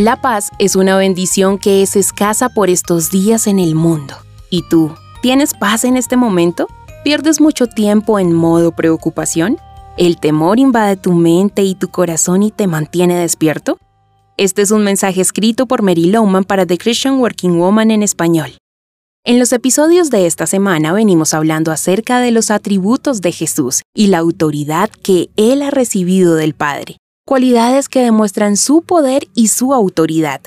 La paz es una bendición que es escasa por estos días en el mundo. ¿Y tú? ¿Tienes paz en este momento? ¿Pierdes mucho tiempo en modo preocupación? ¿El temor invade tu mente y tu corazón y te mantiene despierto? Este es un mensaje escrito por Mary Lowman para The Christian Working Woman en español. En los episodios de esta semana venimos hablando acerca de los atributos de Jesús y la autoridad que Él ha recibido del Padre, cualidades que demuestran su poder y su autoridad.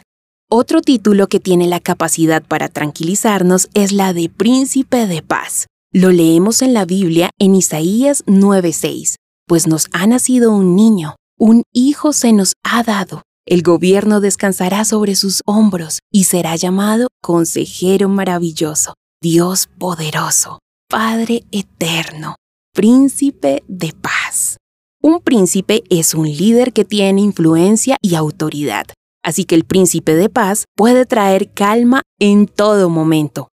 Otro título que tiene la capacidad para tranquilizarnos es la de Príncipe de Paz. Lo leemos en la Biblia en Isaías 9:6, pues nos ha nacido un niño, un hijo se nos ha dado el gobierno descansará sobre sus hombros y será llamado Consejero Maravilloso, Dios Poderoso, Padre Eterno, Príncipe de Paz. Un príncipe es un líder que tiene influencia y autoridad, así que el príncipe de paz puede traer calma en todo momento.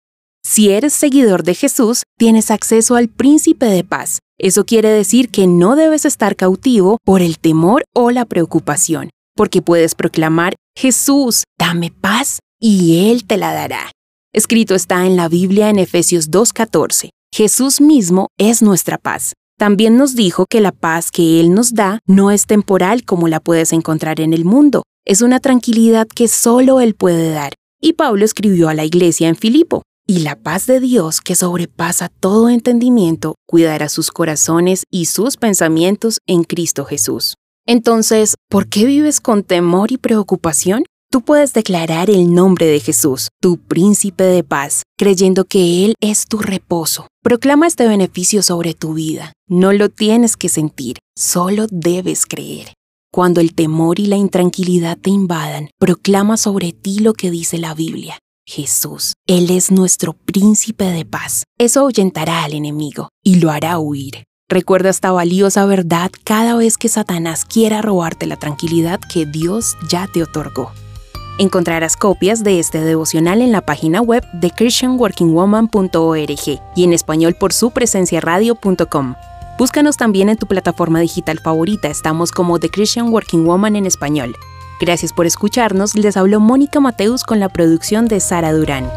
Si eres seguidor de Jesús, tienes acceso al príncipe de paz. Eso quiere decir que no debes estar cautivo por el temor o la preocupación porque puedes proclamar, Jesús, dame paz, y Él te la dará. Escrito está en la Biblia en Efesios 2.14. Jesús mismo es nuestra paz. También nos dijo que la paz que Él nos da no es temporal como la puedes encontrar en el mundo, es una tranquilidad que solo Él puede dar. Y Pablo escribió a la iglesia en Filipo, y la paz de Dios que sobrepasa todo entendimiento cuidará sus corazones y sus pensamientos en Cristo Jesús. Entonces, ¿por qué vives con temor y preocupación? Tú puedes declarar el nombre de Jesús, tu príncipe de paz, creyendo que Él es tu reposo. Proclama este beneficio sobre tu vida. No lo tienes que sentir, solo debes creer. Cuando el temor y la intranquilidad te invadan, proclama sobre ti lo que dice la Biblia. Jesús, Él es nuestro príncipe de paz. Eso ahuyentará al enemigo y lo hará huir. Recuerda esta valiosa verdad cada vez que Satanás quiera robarte la tranquilidad que Dios ya te otorgó. Encontrarás copias de este devocional en la página web de christianworkingwoman.org y en español por su presencia radio.com. Búscanos también en tu plataforma digital favorita, estamos como The Christian Working Woman en español. Gracias por escucharnos, les habló Mónica Mateus con la producción de Sara Durán.